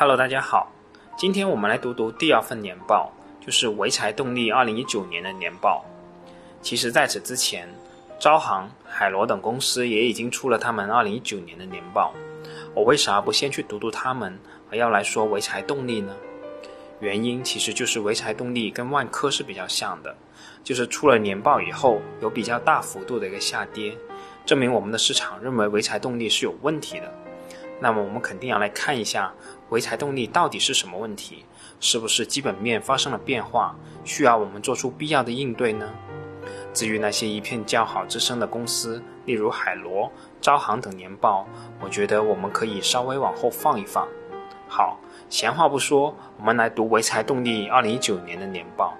Hello，大家好，今天我们来读读第二份年报，就是潍柴动力二零一九年的年报。其实，在此之前，招行、海螺等公司也已经出了他们二零一九年的年报。我为啥不先去读读他们，而要来说潍柴动力呢？原因其实就是潍柴动力跟万科是比较像的，就是出了年报以后有比较大幅度的一个下跌，证明我们的市场认为潍柴动力是有问题的。那么我们肯定要来看一下潍柴动力到底是什么问题，是不是基本面发生了变化，需要我们做出必要的应对呢？至于那些一片叫好之声的公司，例如海螺、招行等年报，我觉得我们可以稍微往后放一放。好，闲话不说，我们来读潍柴动力二零一九年的年报。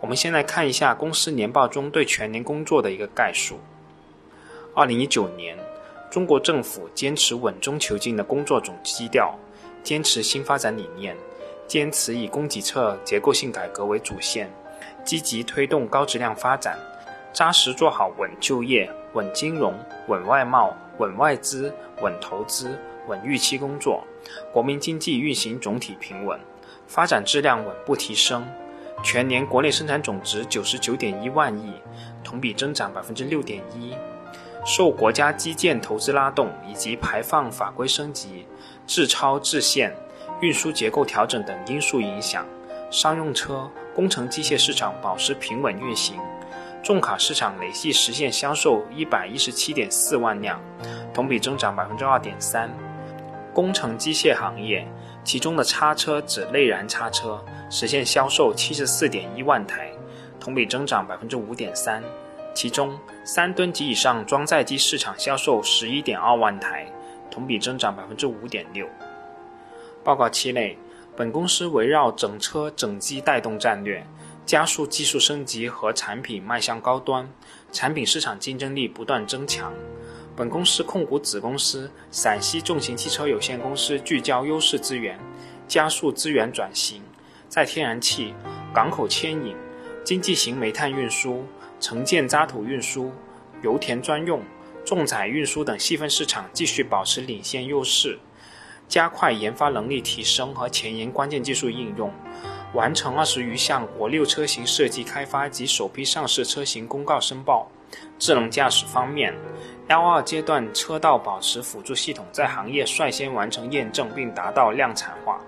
我们先来看一下公司年报中对全年工作的一个概述。二零一九年，中国政府坚持稳中求进的工作总基调，坚持新发展理念，坚持以供给侧结构性改革为主线，积极推动高质量发展。扎实做好稳就业、稳金融、稳外贸、稳外资、稳投资、稳预期工作，国民经济运行总体平稳，发展质量稳步提升。全年国内生产总值九十九点一万亿，同比增长百分之六点一。受国家基建投资拉动以及排放法规升级、制超制限、运输结构调整等因素影响，商用车、工程机械市场保持平稳运行。重卡市场累计实现销售一百一十七点四万辆，同比增长百分之二点三。工程机械行业，其中的叉车指内燃叉车实现销售七十四点一万台，同比增长百分之五点三。其中三吨及以上装载机市场销售十一点二万台，同比增长百分之五点六。报告期内，本公司围绕整车整机带动战略。加速技术升级和产品迈向高端，产品市场竞争力不断增强。本公司控股子公司陕西重型汽车有限公司聚焦优势资源，加速资源转型，在天然气、港口牵引、经济型煤炭运输、城建渣土运输、油田专用、重载运输等细分市场继续保持领先优势，加快研发能力提升和前沿关键技术应用。完成二十余项国六车型设计开发及首批上市车型公告申报。智能驾驶方面，L 二阶段车道保持辅助系统在行业率先完成验证并达到量产化。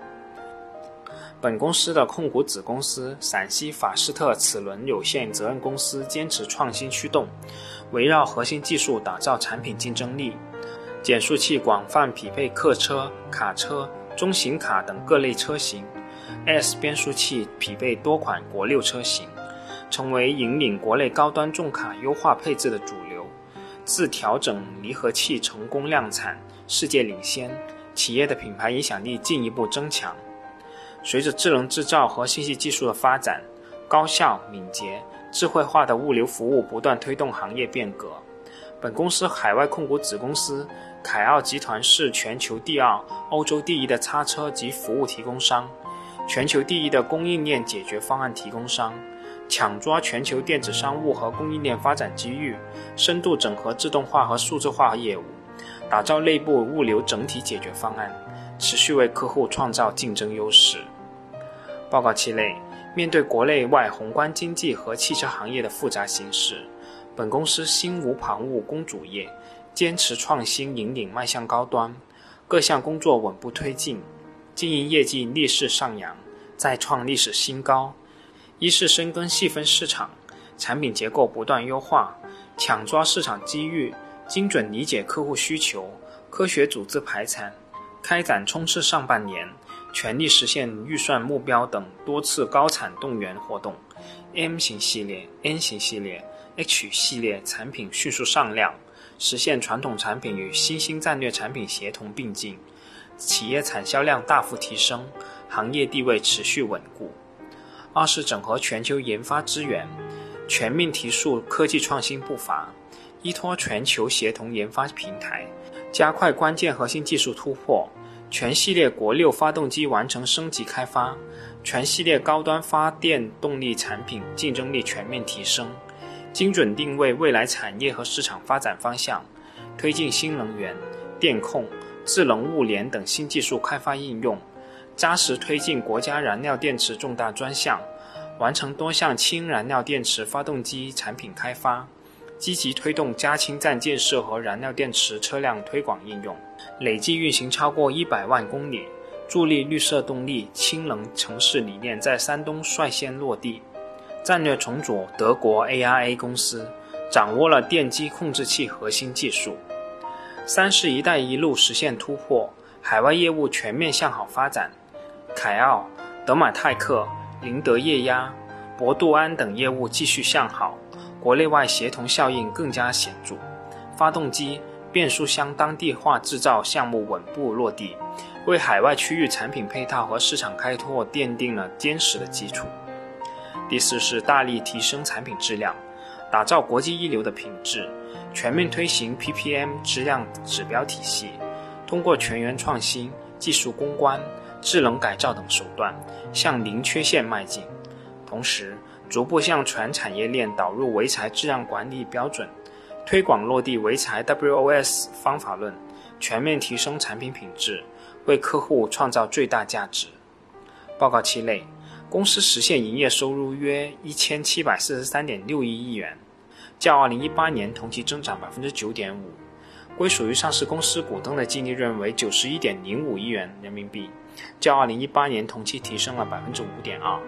本公司的控股子公司陕西法士特齿轮有限责任公司坚持创新驱动，围绕核心技术打造产品竞争力。减速器广泛匹配客车、卡车、中型卡等各类车型。S 变速器匹配多款国六车型，成为引领国内高端重卡优化配置的主流。自调整离合器成功量产，世界领先，企业的品牌影响力进一步增强。随着智能制造和信息技术的发展，高效敏捷、智慧化的物流服务不断推动行业变革。本公司海外控股子公司凯奥集团是全球第二、欧洲第一的叉车及服务提供商。全球第一的供应链解决方案提供商，抢抓全球电子商务和供应链发展机遇，深度整合自动化和数字化业务，打造内部物流整体解决方案，持续为客户创造竞争优势。报告期内，面对国内外宏观经济和汽车行业的复杂形势，本公司心无旁骛攻主业，坚持创新引领迈向高端，各项工作稳步推进。经营业绩逆势上扬，再创历史新高。一是深耕细分市场，产品结构不断优化，抢抓市场机遇，精准理解客户需求，科学组织排产，开展冲刺上半年，全力实现预算目标等多次高产动员活动。M 型系列、N 型系列、H 系列产品迅速上量，实现传统产品与新兴战略产品协同并进。企业产销量大幅提升，行业地位持续稳固。二是整合全球研发资源，全面提速科技创新步伐，依托全球协同研发平台，加快关键核心技术突破。全系列国六发动机完成升级开发，全系列高端发电动力产品竞争力全面提升，精准定位未来产业和市场发展方向，推进新能源、电控。智能物联等新技术开发应用，扎实推进国家燃料电池重大专项，完成多项氢燃料电池发动机产品开发，积极推动加氢站建设和燃料电池车辆推广应用，累计运行超过一百万公里，助力绿色动力、氢能城市理念在山东率先落地。战略重组德国 ARA 公司，掌握了电机控制器核心技术。三是“一带一路”实现突破，海外业务全面向好发展。凯奥、德马泰克、林德液压、博杜安等业务继续向好，国内外协同效应更加显著。发动机、变速箱当地化制造项目稳步落地，为海外区域产品配套和市场开拓奠定了坚实的基础。第四是大力提升产品质量，打造国际一流的品质，全面推行 PPM 质量指标体系，通过全员创新、技术攻关。智能改造等手段向零缺陷迈进，同时逐步向全产业链导入潍柴质量管理标准，推广落地潍柴 WOS 方法论，全面提升产品品质，为客户创造最大价值。报告期内，公司实现营业收入约一千七百四十三点六一亿元，较二零一八年同期增长百分之九点五。归属于上市公司股东的净利润为九十一点零五亿元人民币。较二零一八年同期提升了百分之五点二，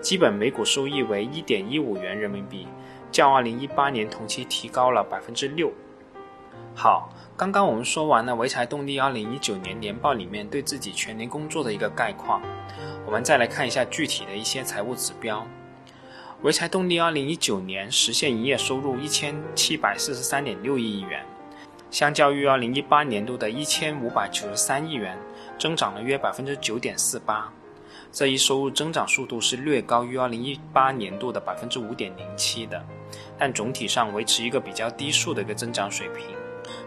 基本每股收益为一点一五元人民币，较二零一八年同期提高了百分之六。好，刚刚我们说完了潍柴动力二零一九年年报里面对自己全年工作的一个概况，我们再来看一下具体的一些财务指标。潍柴动力二零一九年实现营业收入一千七百四十三点六亿元，相较于二零一八年度的一千五百九十三亿元。增长了约百分之九点四八，这一收入增长速度是略高于二零一八年度的百分之五点零七的，但总体上维持一个比较低速的一个增长水平。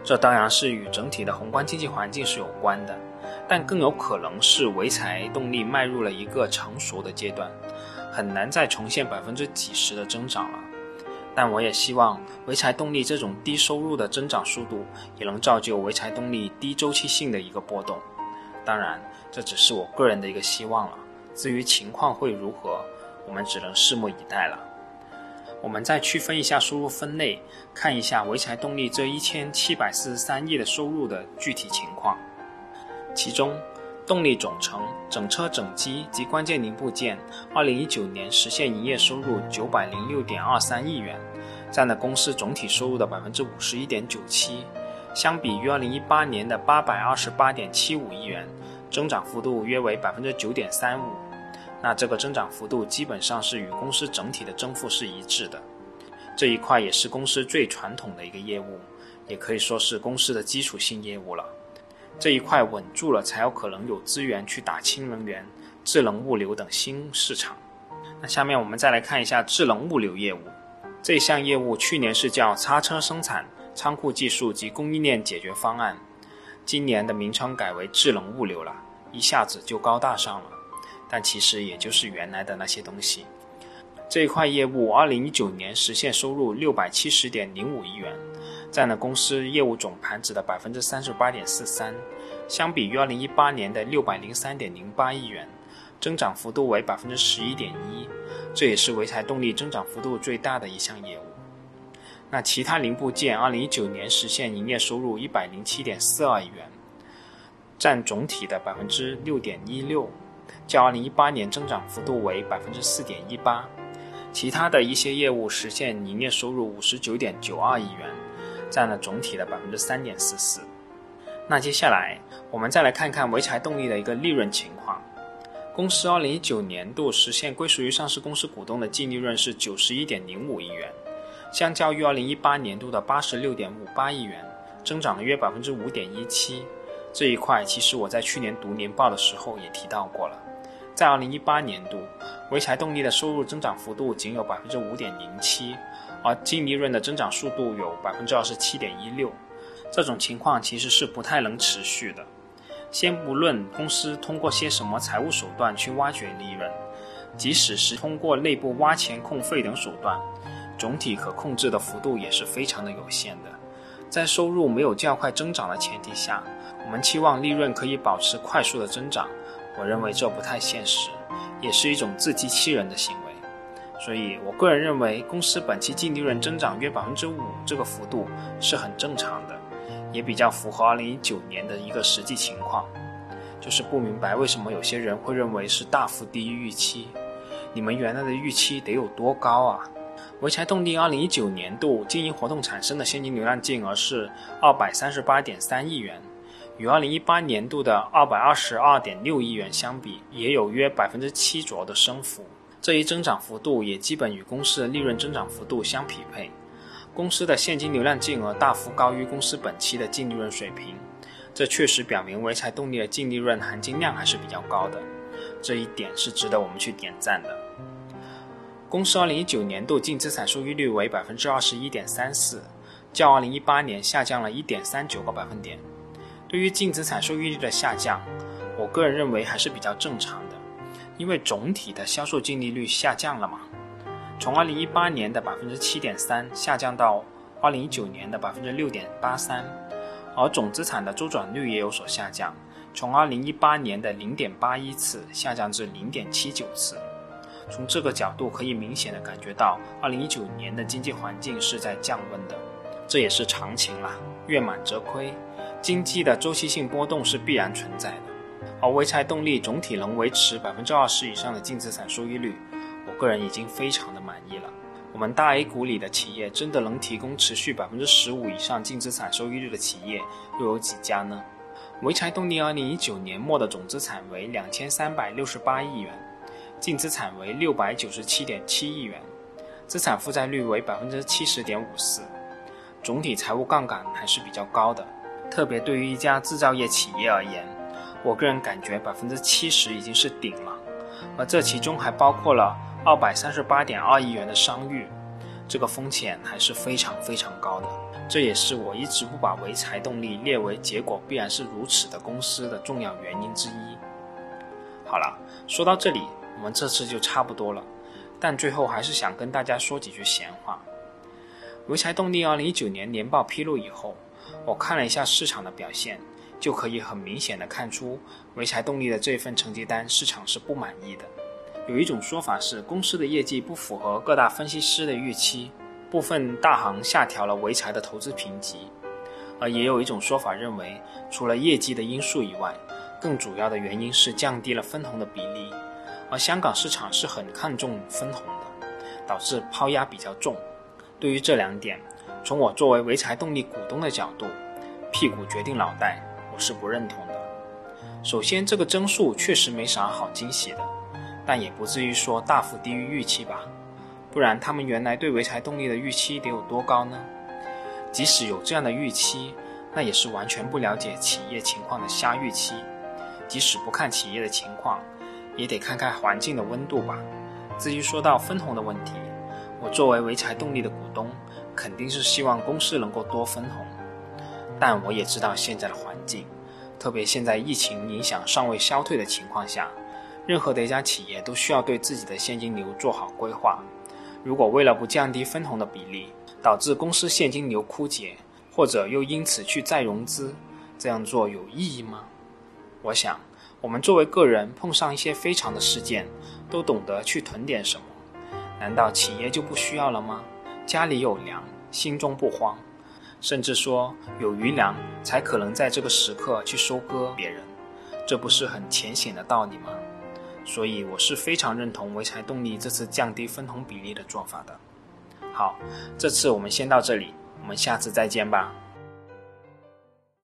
这当然是与整体的宏观经济环境是有关的，但更有可能是潍柴动力迈入了一个成熟的阶段，很难再重现百分之几十的增长了。但我也希望潍柴动力这种低收入的增长速度，也能造就潍柴动力低周期性的一个波动。当然，这只是我个人的一个希望了。至于情况会如何，我们只能拭目以待了。我们再区分一下收入分类，看一下潍柴动力这一千七百四十三亿的收入的具体情况。其中，动力总成、整车整机及关键零部件，二零一九年实现营业收入九百零六点二三亿元，占了公司总体收入的百分之五十一点九七。相比于二零一八年的八百二十八点七五亿元，增长幅度约为百分之九点三五。那这个增长幅度基本上是与公司整体的增幅是一致的。这一块也是公司最传统的一个业务，也可以说是公司的基础性业务了。这一块稳住了，才有可能有资源去打氢能源、智能物流等新市场。那下面我们再来看一下智能物流业务。这项业务去年是叫叉车生产。仓库技术及供应链解决方案，今年的名称改为智能物流了，一下子就高大上了。但其实也就是原来的那些东西。这一块业务，二零一九年实现收入六百七十点零五亿元，占了公司业务总盘子的百分之三十八点四三，相比于二零一八年的六百零三点零八亿元，增长幅度为百分之十一点一，这也是潍柴动力增长幅度最大的一项业务。那其他零部件，二零一九年实现营业收入一百零七点四二亿元，占总体的百分之六点一六，较二零一八年增长幅度为百分之四点一八。其他的一些业务实现营业收入五十九点九二亿元，占了总体的百分之三点四四。那接下来我们再来看看潍柴动力的一个利润情况。公司二零一九年度实现归属于上市公司股东的净利润是九十一点零五亿元。相较于二零一八年度的八十六点五八亿元，增长了约百分之五点一七。这一块其实我在去年读年报的时候也提到过了。在二零一八年度，潍柴动力的收入增长幅度仅有百分之五点零七，而净利润的增长速度有百分之二十七点一六。这种情况其实是不太能持续的。先不论公司通过些什么财务手段去挖掘利润，即使是通过内部挖钱控费等手段。总体可控制的幅度也是非常的有限的，在收入没有较快增长的前提下，我们期望利润可以保持快速的增长，我认为这不太现实，也是一种自欺欺人的行为。所以我个人认为，公司本期净利润增长约百分之五这个幅度是很正常的，也比较符合二零一九年的一个实际情况。就是不明白为什么有些人会认为是大幅低于预期。你们原来的预期得有多高啊？潍柴动力二零一九年度经营活动产生的现金流量净额是二百三十八点三亿元，与二零一八年度的二百二十二点六亿元相比，也有约百分之七左右的升幅。这一增长幅度也基本与公司的利润增长幅度相匹配。公司的现金流量净额大幅高于公司本期的净利润水平，这确实表明潍柴动力的净利润含金量还是比较高的，这一点是值得我们去点赞的。公司二零一九年度净资产收益率为百分之二十一点三四，较二零一八年下降了一点三九个百分点。对于净资产收益率的下降，我个人认为还是比较正常的，因为总体的销售净利率下降了嘛，从二零一八年的百分之七点三下降到二零一九年的百分之六点八三，而总资产的周转率也有所下降，从二零一八年的零点八一次下降至零点七九次。从这个角度可以明显的感觉到，二零一九年的经济环境是在降温的，这也是常情啦。月满则亏，经济的周期性波动是必然存在的。而潍柴动力总体能维持百分之二十以上的净资产收益率，我个人已经非常的满意了。我们大 A 股里的企业真的能提供持续百分之十五以上净资产收益率的企业又有几家呢？潍柴动力二零一九年末的总资产为两千三百六十八亿元。净资产为六百九十七点七亿元，资产负债率为百分之七十点五四，总体财务杠杆还是比较高的。特别对于一家制造业企业而言，我个人感觉百分之七十已经是顶了。而这其中还包括了二百三十八点二亿元的商誉，这个风险还是非常非常高的。这也是我一直不把潍柴动力列为结果必然是如此的公司的重要原因之一。好了，说到这里。我们这次就差不多了，但最后还是想跟大家说几句闲话。潍柴动力二零一九年年报披露以后，我看了一下市场的表现，就可以很明显的看出潍柴动力的这份成绩单市场是不满意的。有一种说法是公司的业绩不符合各大分析师的预期，部分大行下调了潍柴的投资评级，而也有一种说法认为，除了业绩的因素以外，更主要的原因是降低了分红的比例。而香港市场是很看重分红的，导致抛压比较重。对于这两点，从我作为潍柴动力股东的角度，屁股决定脑袋，我是不认同的。首先，这个增速确实没啥好惊喜的，但也不至于说大幅低于预期吧？不然他们原来对潍柴动力的预期得有多高呢？即使有这样的预期，那也是完全不了解企业情况的瞎预期。即使不看企业的情况。也得看看环境的温度吧。至于说到分红的问题，我作为潍柴动力的股东，肯定是希望公司能够多分红。但我也知道现在的环境，特别现在疫情影响尚未消退的情况下，任何的一家企业都需要对自己的现金流做好规划。如果为了不降低分红的比例，导致公司现金流枯竭，或者又因此去再融资，这样做有意义吗？我想。我们作为个人碰上一些非常的事件，都懂得去囤点什么，难道企业就不需要了吗？家里有粮，心中不慌，甚至说有余粮才可能在这个时刻去收割别人，这不是很浅显的道理吗？所以我是非常认同潍柴动力这次降低分红比例的做法的。好，这次我们先到这里，我们下次再见吧。